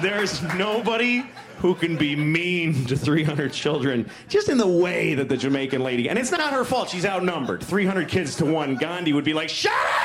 there's nobody who can be mean to 300 children just in the way that the Jamaican lady. And it's not her fault. She's outnumbered. 300 kids to one. Gandhi would be like, "Shut up!"